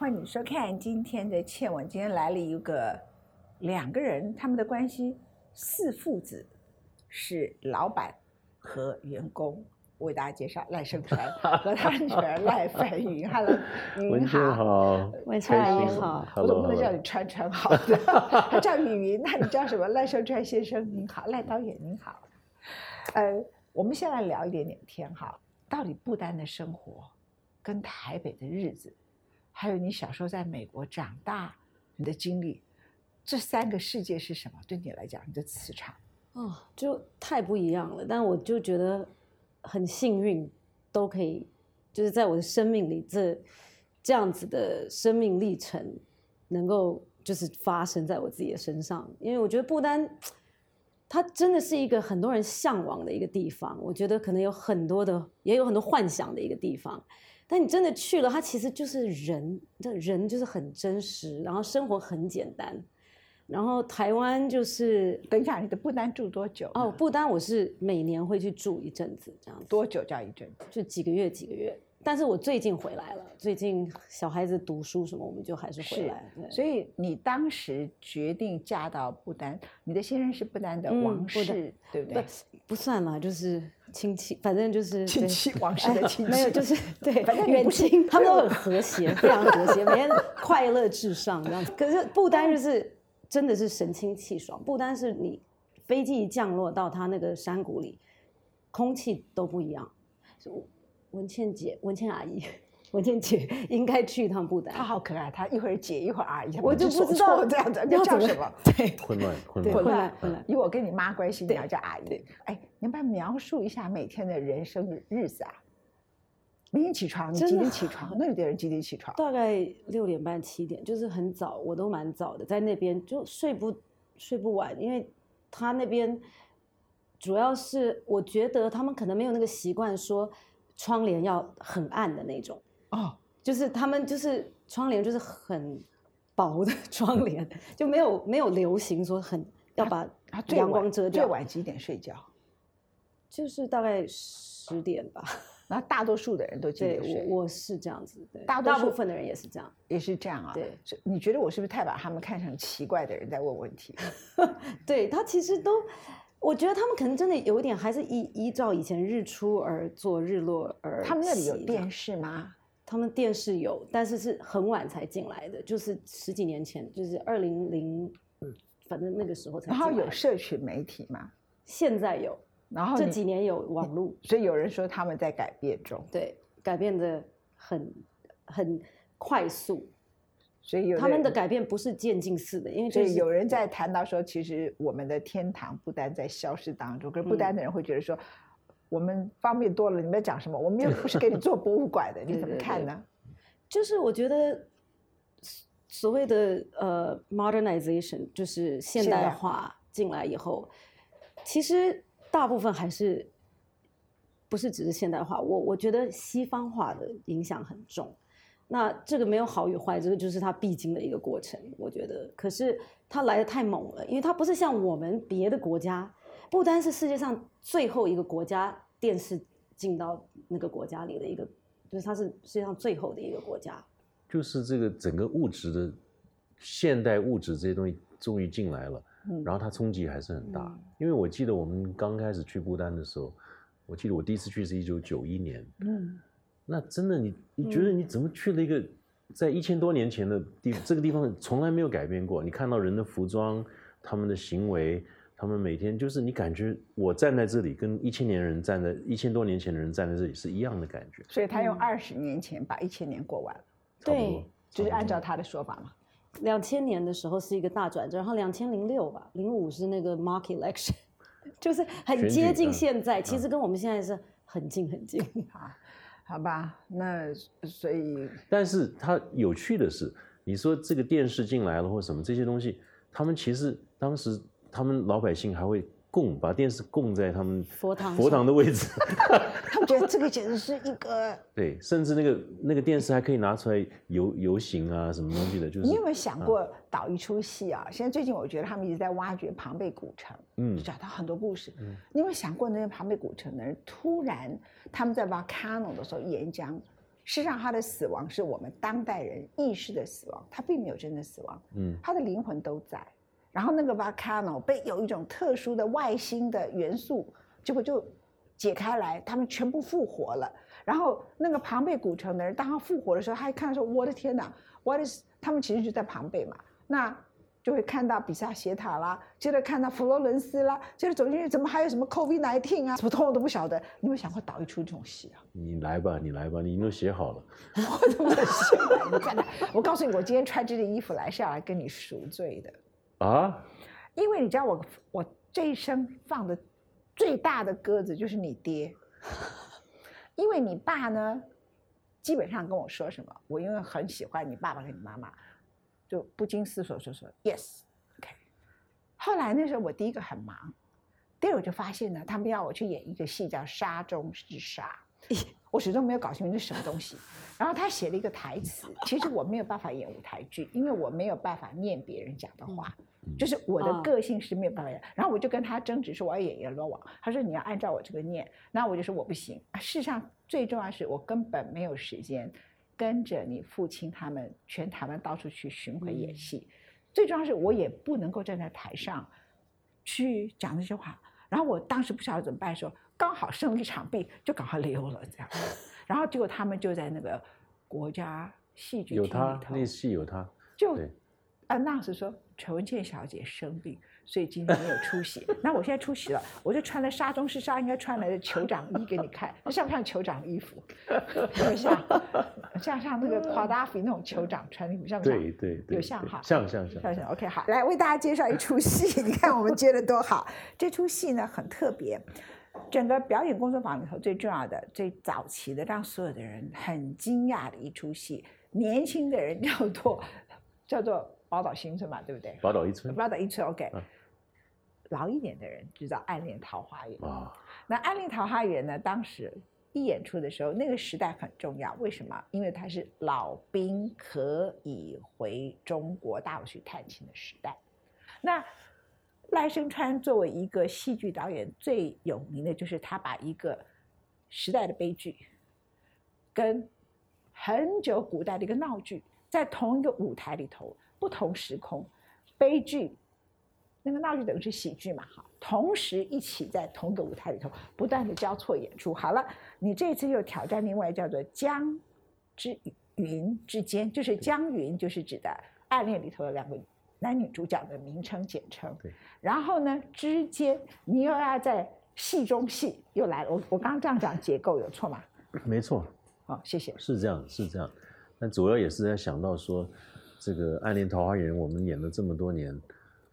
欢迎收看今天的倩文。今天来了一个两个人，他们的关系四父子，是老板和员工。我为大家介绍赖声川 和他女儿赖凡云。Hello，云文倩好，文倩阿姨好。我总不能叫你川川好的，他叫雨云，那你叫什么？赖声川先生您好，赖导演您好。呃，我们先来聊一点点天哈，到底不丹的生活跟台北的日子。还有你小时候在美国长大，你的经历，这三个世界是什么？对你来讲，你的磁场哦，就太不一样了。但我就觉得很幸运，都可以，就是在我的生命里，这这样子的生命历程，能够就是发生在我自己的身上。因为我觉得不丹，它真的是一个很多人向往的一个地方。我觉得可能有很多的，也有很多幻想的一个地方。但你真的去了，它其实就是人，这人就是很真实，然后生活很简单，然后台湾就是等一下，你的不丹住多久？哦，不丹我是每年会去住一阵子，这样多久叫一阵子？就几个月，几个月。但是我最近回来了，最近小孩子读书什么，我们就还是回来。所以你当时决定嫁到不丹，你的先生是不丹的王室，对不对？不算啦，就是亲戚，反正就是亲戚，王室的亲戚。没有，就是对，反正远亲，他们都很和谐，非常和谐，每天快乐至上这样子。可是不丹就是真的是神清气爽，不丹是你飞机一降落到他那个山谷里，空气都不一样。文倩姐，文倩阿姨，文倩姐应该去一趟不丹。她好可爱，她一会儿姐一会儿阿姨，我就不知道这样子要叫什么。对，混乱，混乱，混乱，混乱。以我跟你妈关系，你要叫阿姨。哎，你要不要描述一下每天的人生日子啊？明天起床，你几点起床？那里的人几点起床？大概六点半、七点，就是很早，我都蛮早的，在那边就睡不睡不晚，因为他那边主要是我觉得他们可能没有那个习惯说。窗帘要很暗的那种哦，就是他们就是窗帘就是很薄的 窗帘，就没有没有流行说很要把阳光遮掉。最晚几点睡觉？就是大概十点吧。然后大多数的人都几点睡？我我是这样子，对，大大部分的人也是这样，也是这样啊。对，你觉得我是不是太把他们看成奇怪的人在问问题？对他其实都。我觉得他们可能真的有一点，还是依依照以前日出而作，日落而他们那里有电视吗？他们电视有，但是是很晚才进来的，就是十几年前，就是二零零，反正那个时候才。然后有社群媒体吗？现在有，然后这几年有网络，所以有人说他们在改变中，对，改变的很很快速。所以他们的改变不是渐进式的，因为所以有人在谈到说，其实我们的天堂不单在消失当中，可是不丹的人会觉得说，我们方便多了。你们在讲什么？我们又不是 给你做博物馆的，你怎么看呢？就是我觉得所谓的呃 modernization，就是现代化进来以后，其实大部分还是不是只是现代化。我我觉得西方化的影响很重。那这个没有好与坏，这个就是它必经的一个过程，我觉得。可是它来的太猛了，因为它不是像我们别的国家，不单是世界上最后一个国家电视进到那个国家里的一个，就是它是世界上最后的一个国家。就是这个整个物质的现代物质这些东西终于进来了，然后它冲击还是很大。因为我记得我们刚开始去不丹的时候，我记得我第一次去是一九九一年。嗯。那真的，你你觉得你怎么去了一个在一千多年前的地这个地方从来没有改变过？你看到人的服装、他们的行为、他们每天就是你感觉我站在这里，跟一千年人站在一千多年前的人站在这里是一样的感觉。所以他用二十年前把一千年过完了，对，就是按照他的说法嘛。两千年的时候是一个大转折，然后两千零六吧，零五是那个 mark election，就是很接近现在，其实跟我们现在是很近很近啊。好吧，那所以，但是它有趣的是，你说这个电视进来了或什么这些东西，他们其实当时他们老百姓还会。供把电视供在他们佛堂佛堂的位置，他们觉得这个简直是一个 对，甚至那个那个电视还可以拿出来游游行啊，什么东西的，就是你有没有想过导一出戏啊？现在最近我觉得他们一直在挖掘庞贝古城，嗯，找到很多故事。嗯，你有没有想过那些庞贝古城的人突然他们在 volcano 的时候岩浆实际上，他的死亡是我们当代人意识的死亡，他并没有真的死亡，嗯，他的灵魂都在。然后那个 volcano 被有一种特殊的外星的元素，结果就解开来，他们全部复活了。然后那个庞贝古城的人，当他复活的时候，他一看说：“我的天哪，What is？” 他们其实就在庞贝嘛，那。就会看到比萨斜塔啦，接着看到佛罗伦斯啦，接着走进去，怎么还有什么 COVID nineteen 啊？什么通我都不晓得。你有想过导一出这种戏啊？你来吧，你来吧，你都写好了。我怎么写？你看，我告诉你，我今天穿这件衣服来是要来跟你赎罪的啊！因为你知道，我我这一生放的最大的鸽子就是你爹，因为你爸呢，基本上跟我说什么，我因为很喜欢你爸爸跟你妈妈。就不经思索就说 yes，OK。后来那时候我第一个很忙，第二我就发现呢，他们要我去演一个戏叫《沙中之沙》，我始终没有搞清楚是什么东西。然后他写了一个台词，其实我没有办法演舞台剧，因为我没有办法念别人讲的话，就是我的个性是没有办法演。然后我就跟他争执说我要演阎罗王，他说你要按照我这个念，那我就说我不行。事实上最重要是我根本没有时间。跟着你父亲他们全台湾到处去巡回演戏，最重要是我也不能够站在台上去讲那些话。然后我当时不晓得怎么办的时候，刚好生了一场病，就赶快溜了这样。然后结果他们就在那个国家戏剧厅里头，那戏有他，就啊那时说陈文倩小姐生病。所以今天没有出席，那我现在出席了，我就穿了沙中是沙应该穿来的酋长衣给你看，像不像酋长衣服？有像，像像那个夸达菲那种酋长穿衣服，像不像？对对对，有像哈，像像像像。OK，好，来为大家介绍一出戏，你看我们接的多好。这出戏呢很特别，整个表演工作坊里头最重要的、最早期的，让所有的人很惊讶的一出戏。年轻的人叫做 叫做宝岛新村嘛，对不对？宝岛一村，宝岛一村，OK。老一点的人就叫《暗恋桃花源》啊，那《暗恋桃花源》呢？当时一演出的时候，那个时代很重要。为什么？因为它是老兵可以回中国大陆去探亲的时代。那赖声川作为一个戏剧导演，最有名的就是他把一个时代的悲剧，跟很久古代的一个闹剧，在同一个舞台里头，不同时空，悲剧。那个闹剧等于是喜剧嘛，哈，同时一起在同一个舞台里头不断的交错演出。好了，你这次又挑战另外叫做江之云之间，就是江云，就是指的暗恋里头的两个男女主角的名称简称。对。然后呢，之间你又要在戏中戏又来了。我我刚刚这样讲结构有错吗？没错。好，谢谢。是这样，是这样。但主要也是在想到说，这个《暗恋桃花源》我们演了这么多年。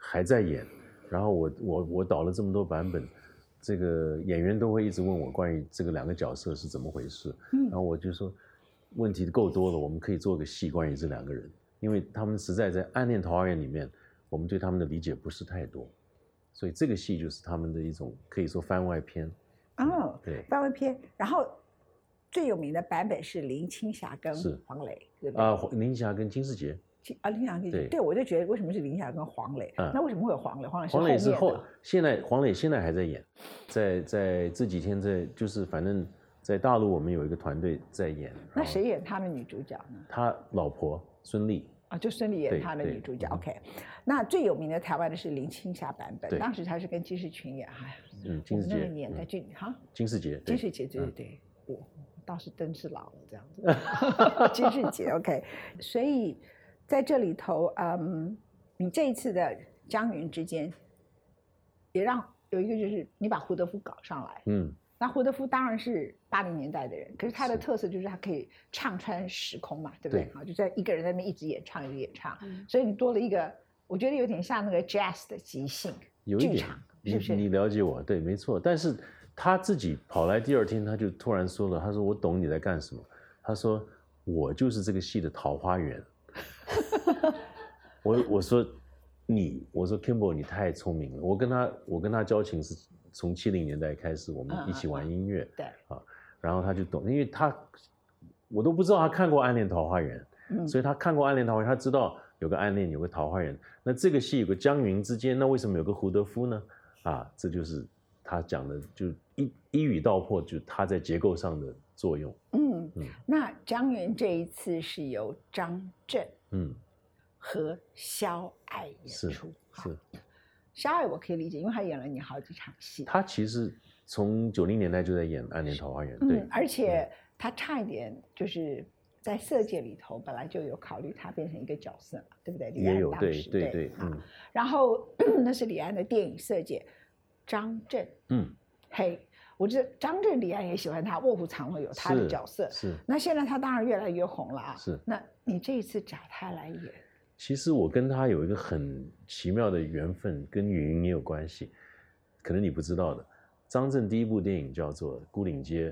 还在演，然后我我我导了这么多版本，这个演员都会一直问我关于这个两个角色是怎么回事，然后我就说问题够多了，我们可以做个戏关于这两个人，因为他们实在在《暗恋桃花源》里面，我们对他们的理解不是太多，所以这个戏就是他们的一种可以说番外篇。哦，对，番外篇，然后最有名的版本是林青霞跟黄磊，对不对？啊，林青霞跟金世杰。啊，林祥对，对我就觉得为什么是林霞跟黄磊？那为什么会有黄磊？黄磊是黄磊是后，现在黄磊现在还在演，在在这几天在就是反正在大陆我们有一个团队在演。那谁演他们女主角呢？他老婆孙俪啊，就孙俪演她的女主角。OK，那最有名的台湾的是林青霞版本，当时她是跟金世群演。哎呀，嗯，金世杰那个年代就哈，金世杰，金世杰，对对对，我倒是真是老了这样子。金世杰 OK，所以。在这里头，嗯，你这一次的江云之间，也让有一个就是你把胡德夫搞上来，嗯，那胡德夫当然是八零年代的人，可是他的特色就是他可以唱穿时空嘛，对不对？啊，就在一个人在那边一直演唱一直演唱，所以你多了一个，我觉得有点像那个 jazz 的即兴剧场，是不是？你了解我，对，没错。但是他自己跑来第二天，他就突然说了，他说：“我懂你在干什么。”他说：“我就是这个戏的桃花源。”我我说你我说 Kimball 你太聪明了，我跟他我跟他交情是从七零年代开始，我们一起玩音乐，对啊，然后他就懂，因为他我都不知道他看过《暗恋桃花源》，所以他看过《暗恋桃花源》，他知道有个暗恋有个桃花源，那这个戏有个江云之间，那为什么有个胡德夫呢？啊，这就是他讲的，就一一语道破，就他在结构上的作用。嗯。嗯嗯。那张元这一次是由张震嗯和肖爱演出，是。肖爱我可以理解，因为他演了你好几场戏。他其实从九零年代就在演《暗恋桃花源》，对，而且他差一点就是在《色戒》里头本来就有考虑他变成一个角色嘛，对不对？也有，对对对，嗯。然后 那是李安的电影《色戒》，张震，嗯，嘿，我觉得张震、李安也喜欢他，《卧虎藏龙》有他的角色，是。那现在他当然越来越红了啊，是。那你这一次找他来演？其实我跟他有一个很奇妙的缘分，跟云也有关系，可能你不知道的。张震第一部电影叫做《孤岭街》，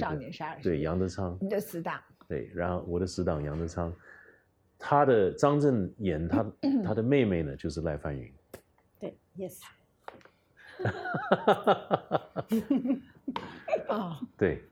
少年杀人。对，杨德昌。你的死党。对，然后我的死党杨德昌，他的张震演他 他的妹妹呢，就是赖芳云。对，yes。啊。对。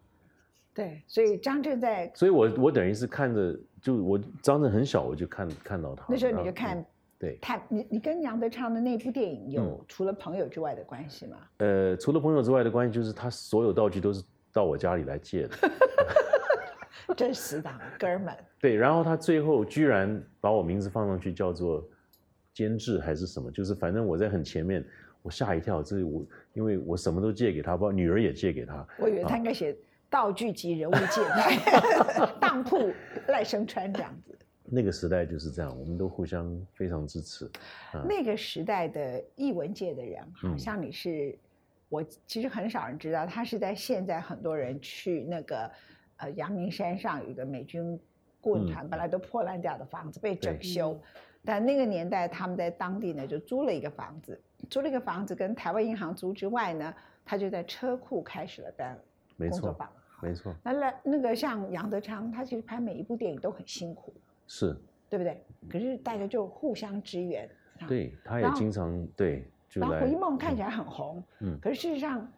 对，所以张震在，所以我我等于是看着，就我张震很小，我就看看到他。那时候你就看，对，他你你跟杨德昌的那部电影有除了朋友之外的关系吗？呃，除了朋友之外的关系，就是他所有道具都是到我家里来借的。真死党哥们。对，然后他最后居然把我名字放上去，叫做监制还是什么？就是反正我在很前面，我吓一跳。这我因为我什么都借给他，包括女儿也借给他。我以为他应该写。道具及人物借贷，当铺赖声川这样子。那个时代就是这样，我们都互相非常支持。那个时代的艺文界的人，好像你是我，其实很少人知道，他是在现在很多人去那个呃阳明山上有一个美军顾问团，本来都破烂掉的房子被整修，但那个年代他们在当地呢就租了一个房子，租了一个房子跟台湾银行租之外呢，他就在车库开始了办工作坊。没错，那那那个像杨德昌，他其实拍每一部电影都很辛苦，是，对不对？可是大家就互相支援，对，他也经常对。然后《回忆梦》看起来很红，嗯，可是事实上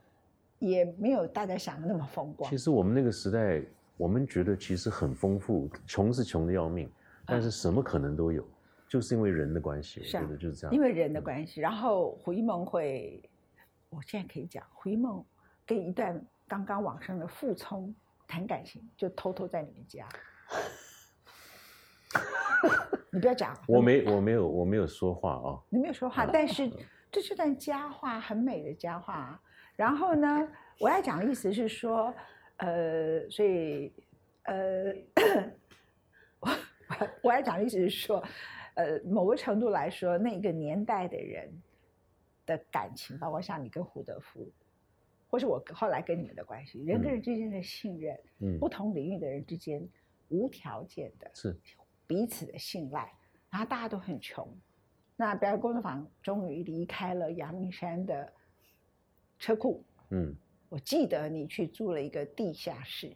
也没有大家想的那么风光。其实我们那个时代，我们觉得其实很丰富，穷是穷的要命，但是什么可能都有，就是因为人的关系，我觉得就是这样。因为人的关系，然后《回忆梦》会，我现在可以讲，《回忆梦》跟一段。刚刚往生的傅聪谈感情，就偷偷在你们家。你不要讲，我没，我没有，我没有说话啊。你没有说话，但是这是段佳话，很美的佳话。然后呢，我要讲的意思是说，呃，所以，呃，我我要讲的意思是说，呃，某个程度来说，那个年代的人的感情，包括像你跟胡德夫。或是我后来跟你们的关系，人跟人之间的信任，嗯，不同领域的人之间无条件的，是彼此的信赖。然后大家都很穷，那表演工作坊终于离开了阳明山的车库，嗯，我记得你去住了一个地下室，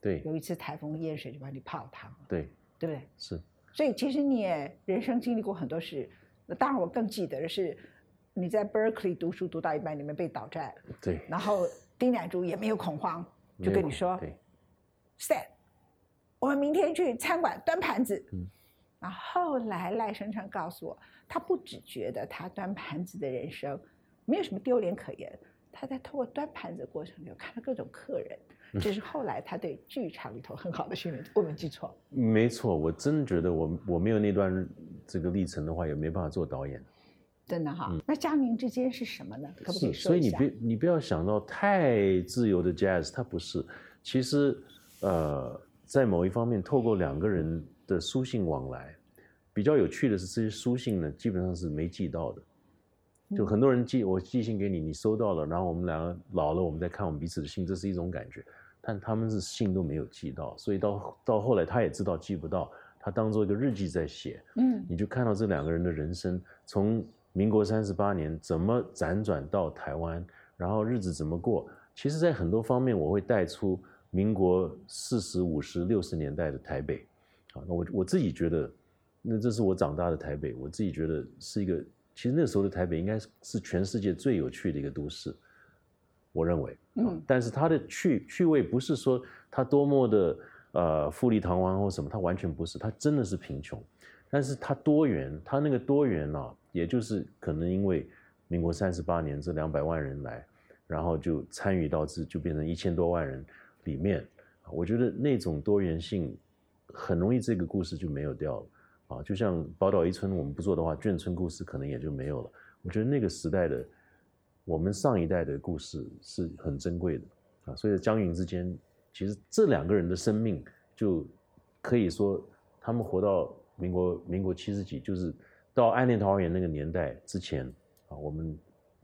对，有一次台风淹水就把你泡汤了，对，对不对？是，所以其实你也人生经历过很多事。那当然我更记得的是。你在 Berkeley 读书读到一半，你们被倒债了，对，然后丁乃竺也没有恐慌，就跟你说，Set，我们明天去餐馆端盘子。嗯，然后后来赖声川告诉我，他不只觉得他端盘子的人生没有什么丢脸可言，他在透过端盘子的过程里看到各种客人，这是后来他对剧场里头很好的训练。我没记错？没错，我真觉得我我没有那段这个历程的话，也没办法做导演。真的哈，那家明之间是什么呢？可不可以说一下？所以你别你不要想到太自由的 jazz，它不是。其实，呃，在某一方面，透过两个人的书信往来，比较有趣的是，这些书信呢，基本上是没寄到的。就很多人寄我寄信给你，你收到了，然后我们两个老了，我们再看我们彼此的信，这是一种感觉。但他们是信都没有寄到，所以到到后来他也知道寄不到，他当做一个日记在写。嗯，你就看到这两个人的人生从。民国三十八年怎么辗转到台湾，然后日子怎么过？其实，在很多方面，我会带出民国四十五十六十年代的台北。啊，那我我自己觉得，那这是我长大的台北，我自己觉得是一个，其实那时候的台北应该是是全世界最有趣的一个都市。我认为，嗯，但是它的趣趣味不是说它多么的呃富丽堂皇或什么，它完全不是，它真的是贫穷。但是它多元，它那个多元啊。也就是可能因为民国三十八年这两百万人来，然后就参与到这就变成一千多万人里面我觉得那种多元性很容易这个故事就没有掉了啊。就像宝岛一村，我们不做的话，眷村故事可能也就没有了。我觉得那个时代的我们上一代的故事是很珍贵的啊。所以江云之间，其实这两个人的生命就可以说，他们活到民国民国七十几，就是到《暗恋桃花源》那个年代之前啊，我们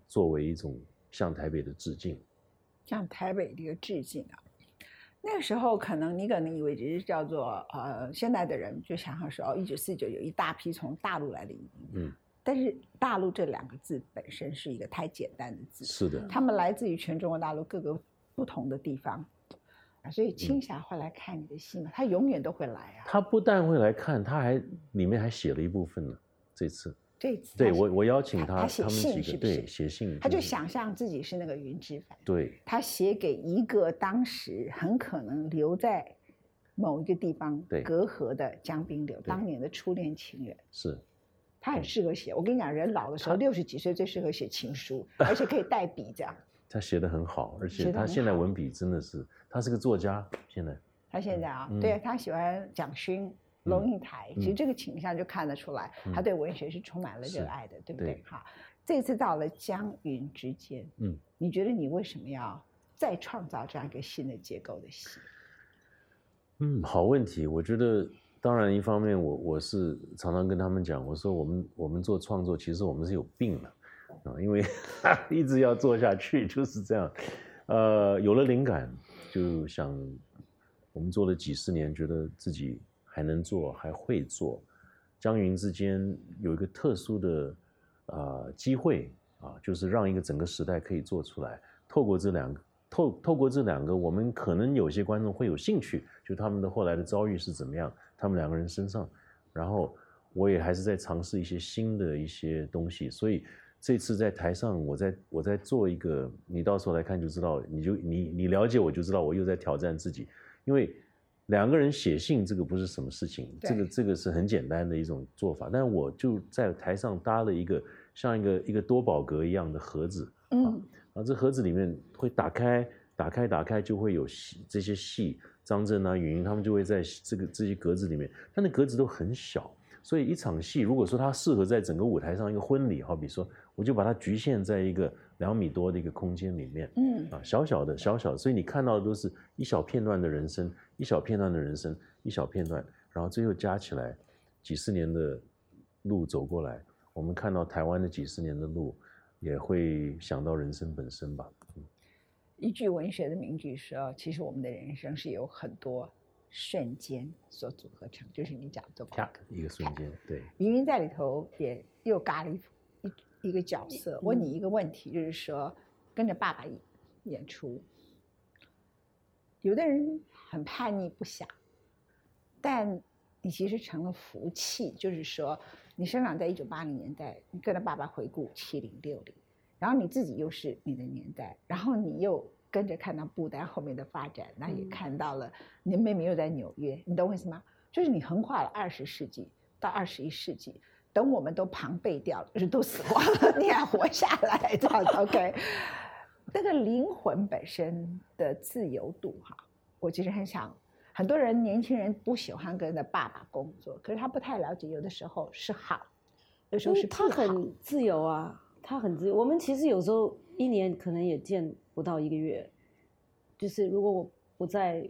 作为一种向台北的致敬，向台北的一个致敬啊。那个时候，可能你可能以为只是叫做呃，现在的人就想象说，哦，一九四九有一大批从大陆来的移民，嗯，但是大陆这两个字本身是一个太简单的字，是的，他们来自于全中国大陆各个不同的地方，啊，所以青霞会来看你的戏吗？他永远都会来啊。他不但会来看，他还里面还写了一部分呢。这次对我，我邀请他，他写信是不是？对，写信，他就想象自己是那个云之凡。对，他写给一个当时很可能留在某一个地方隔阂的江滨柳，当年的初恋情人。是，他很适合写。我跟你讲，人老的时候六十几岁最适合写情书，而且可以带笔这样。他写的很好，而且他现在文笔真的是，他是个作家。现在他现在啊，对他喜欢蒋勋。龙应台，其实这个倾向就看得出来，他对文学是充满了热爱的，对不对？哈，这次到了江云之间，嗯，你觉得你为什么要再创造这样一个新的结构的戏？嗯，好问题。我觉得，当然一方面，我我是常常跟他们讲，我说我们我们做创作，其实我们是有病的啊，因为 一直要做下去就是这样。呃，有了灵感，就想我们做了几十年，觉得自己。还能做，还会做，江云之间有一个特殊的啊机会啊，就是让一个整个时代可以做出来。透过这两个，透透过这两个，我们可能有些观众会有兴趣，就他们的后来的遭遇是怎么样，他们两个人身上。然后我也还是在尝试一些新的一些东西，所以这次在台上，我在我在做一个，你到时候来看就知道，你就你你了解我就知道，我又在挑战自己，因为。两个人写信，这个不是什么事情，这个这个是很简单的一种做法。但我就在台上搭了一个像一个一个多宝格一样的盒子，嗯，啊，这盒子里面会打开，打开，打开，就会有戏，这些戏，张震啊、云云他们就会在这个这些格子里面，但那格子都很小，所以一场戏，如果说它适合在整个舞台上一个婚礼，好比说，我就把它局限在一个。两米多的一个空间里面，嗯啊，小小的，小小的，所以你看到的都是一小片段的人生，一小片段的人生，一小片段，然后最后加起来，几十年的路走过来，我们看到台湾的几十年的路，也会想到人生本身吧。一句文学的名句说，其实我们的人生是有很多瞬间所组合成，就是你讲的啪一个瞬间，对。明明在里头也又咖喱。一个角色，问你一个问题，就是说，跟着爸爸演出，有的人很叛逆不想，但你其实成了福气，就是说，你生长在一九八零年代，你跟着爸爸回顾七零六零，然后你自己又是你的年代，然后你又跟着看到布丹后面的发展，那也看到了你妹妹又在纽约，你懂我意思吗？就是你横跨了二十世纪到二十一世纪。等我们都庞贝掉了，就是都死光了，你还活下来，这样 OK？那个灵魂本身的自由度哈，我其实很想，很多人年轻人不喜欢跟着爸爸工作，可是他不太了解，有的时候是好，有时候是他很自由啊，他很自由。我们其实有时候一年可能也见不到一个月，就是如果我不在。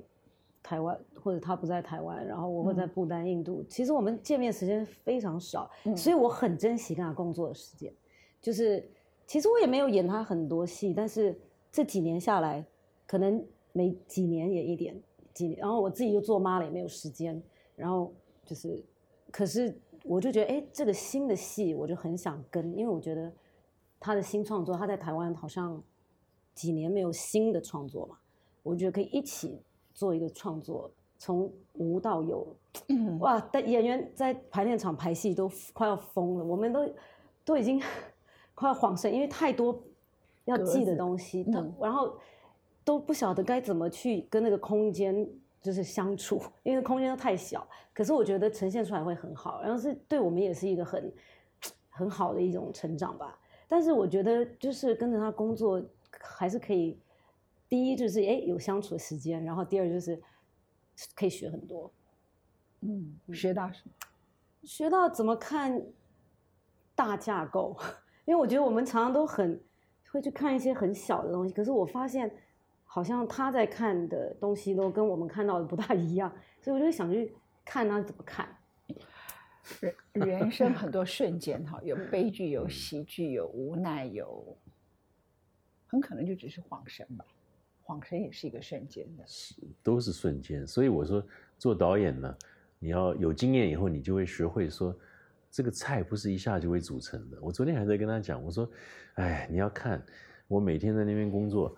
台湾或者他不在台湾，然后我会在不丹、印度。其实我们见面时间非常少，所以我很珍惜跟他工作的时间。就是其实我也没有演他很多戏，但是这几年下来，可能每几年演一点几年。然后我自己又做妈了，也没有时间。然后就是，可是我就觉得，哎，这个新的戏我就很想跟，因为我觉得他的新创作，他在台湾好像几年没有新的创作嘛，我觉得可以一起。做一个创作，从无到有，哇！但演员在排练场排戏都快要疯了，我们都都已经快要恍神，因为太多要记的东西，然后都不晓得该怎么去跟那个空间就是相处，因为空间都太小。可是我觉得呈现出来会很好，然后是对我们也是一个很很好的一种成长吧。但是我觉得就是跟着他工作还是可以。第一就是哎有相处的时间，然后第二就是可以学很多。嗯，学到什么？学到怎么看大架构，因为我觉得我们常常都很会去看一些很小的东西，可是我发现好像他在看的东西都跟我们看到的不大一样，所以我就想去看他怎么看。人人生很多瞬间哈，有悲剧，有喜剧，有无奈，有很可能就只是晃神吧。晃神也是一个瞬间的，都是瞬间。所以我说做导演呢。你要有经验以后，你就会学会说，这个菜不是一下就会组成的。我昨天还在跟他讲，我说，哎，你要看我每天在那边工作，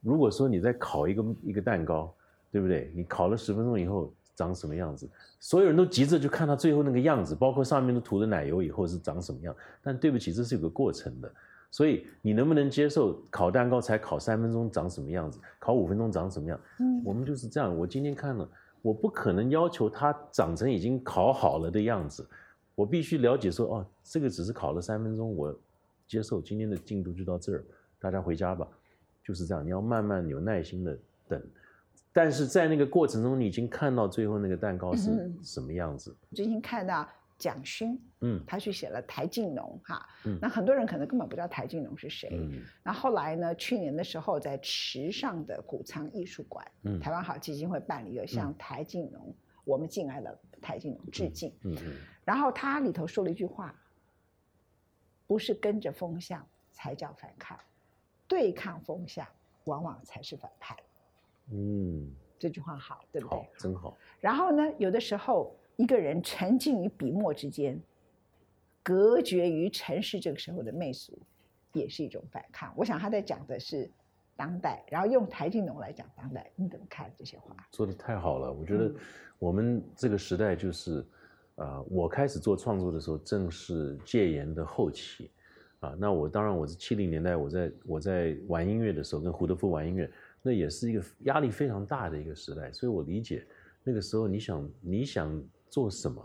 如果说你在烤一个一个蛋糕，对不对？你烤了十分钟以后长什么样子？所有人都急着就看它最后那个样子，包括上面都涂了奶油以后是长什么样。但对不起，这是有个过程的。所以你能不能接受烤蛋糕才烤三分钟长什么样子，烤五分钟长什么样？嗯，我们就是这样。我今天看了。我不可能要求它长成已经烤好了的样子，我必须了解说，哦，这个只是考了三分钟，我接受今天的进度就到这儿，大家回家吧，就是这样。你要慢慢有耐心的等，但是在那个过程中，你已经看到最后那个蛋糕是什么样子。最近看到。蒋勋，嗯，他去写了台静农，哈，嗯，那很多人可能根本不知道台静农是谁，嗯，那后来呢，去年的时候在池上的谷仓艺术馆，嗯，台湾好基金会办了一个向台静农，我们敬爱的台静农致敬，嗯嗯，然后他里头说了一句话，不是跟着风向才叫反抗，对抗风向往往才是反叛，嗯，这句话好，对不对？真好。然后呢，有的时候。一个人沉浸于笔墨之间，隔绝于尘世这个时候的媚俗，也是一种反抗。我想他在讲的是当代，然后用台静农来讲当代，你怎么看这些话？说的太好了，我觉得我们这个时代就是，呃，我开始做创作的时候正是戒严的后期，啊，那我当然我是七零年代，我在我在玩音乐的时候，跟胡德夫玩音乐，那也是一个压力非常大的一个时代，所以我理解那个时候你想你想。做什么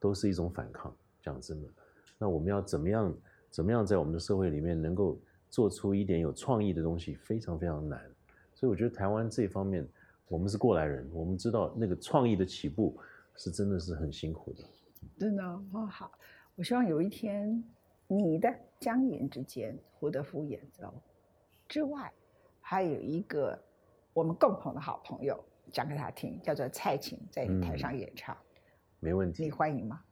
都是一种反抗，讲真的。那我们要怎么样？怎么样在我们的社会里面能够做出一点有创意的东西，非常非常难。所以我觉得台湾这方面，我们是过来人，我们知道那个创意的起步是真的是很辛苦的。真的哦，好。我希望有一天，你的江言之间，胡德夫演奏之外，还有一个我们共同的好朋友讲给他听，叫做蔡琴，在台上演唱。没问题，你欢迎吗？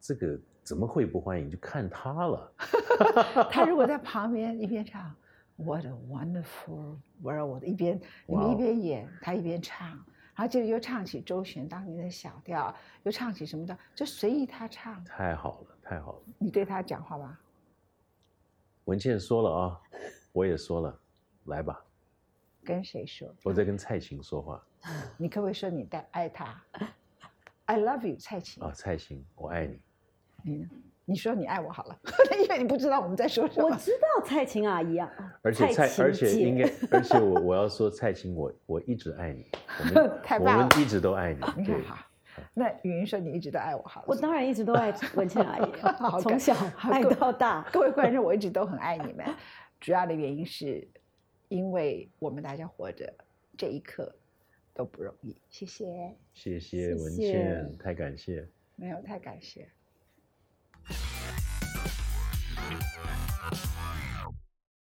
这个怎么会不欢迎？就看他了。他如果在 旁边一边唱 “What a wonderful world”，一边你们一边演，他一边唱，然后接着又唱起周璇当年的小调，又唱起什么的，就随意他唱。太好了，太好了。你对他讲话吧。文倩说了啊，我也说了，来吧。跟谁说？我在跟蔡琴说话。你可不可以说你带爱他？I love you，蔡琴。啊，蔡琴，我爱你。嗯，你说你爱我好了，因为你不知道我们在说什么。我知道蔡琴阿姨啊。而且蔡，而且应该，而且我我要说蔡琴，我我一直爱你。太棒了。我们 一直都爱你。你看好。那语音说你一直都爱我好了。我当然一直都爱文倩阿姨，从小爱到大。各位观众，我一直都很爱你们。主要的原因是，因为我们大家活着这一刻。都不容易，谢谢，谢谢文倩，太感谢，没有太感谢。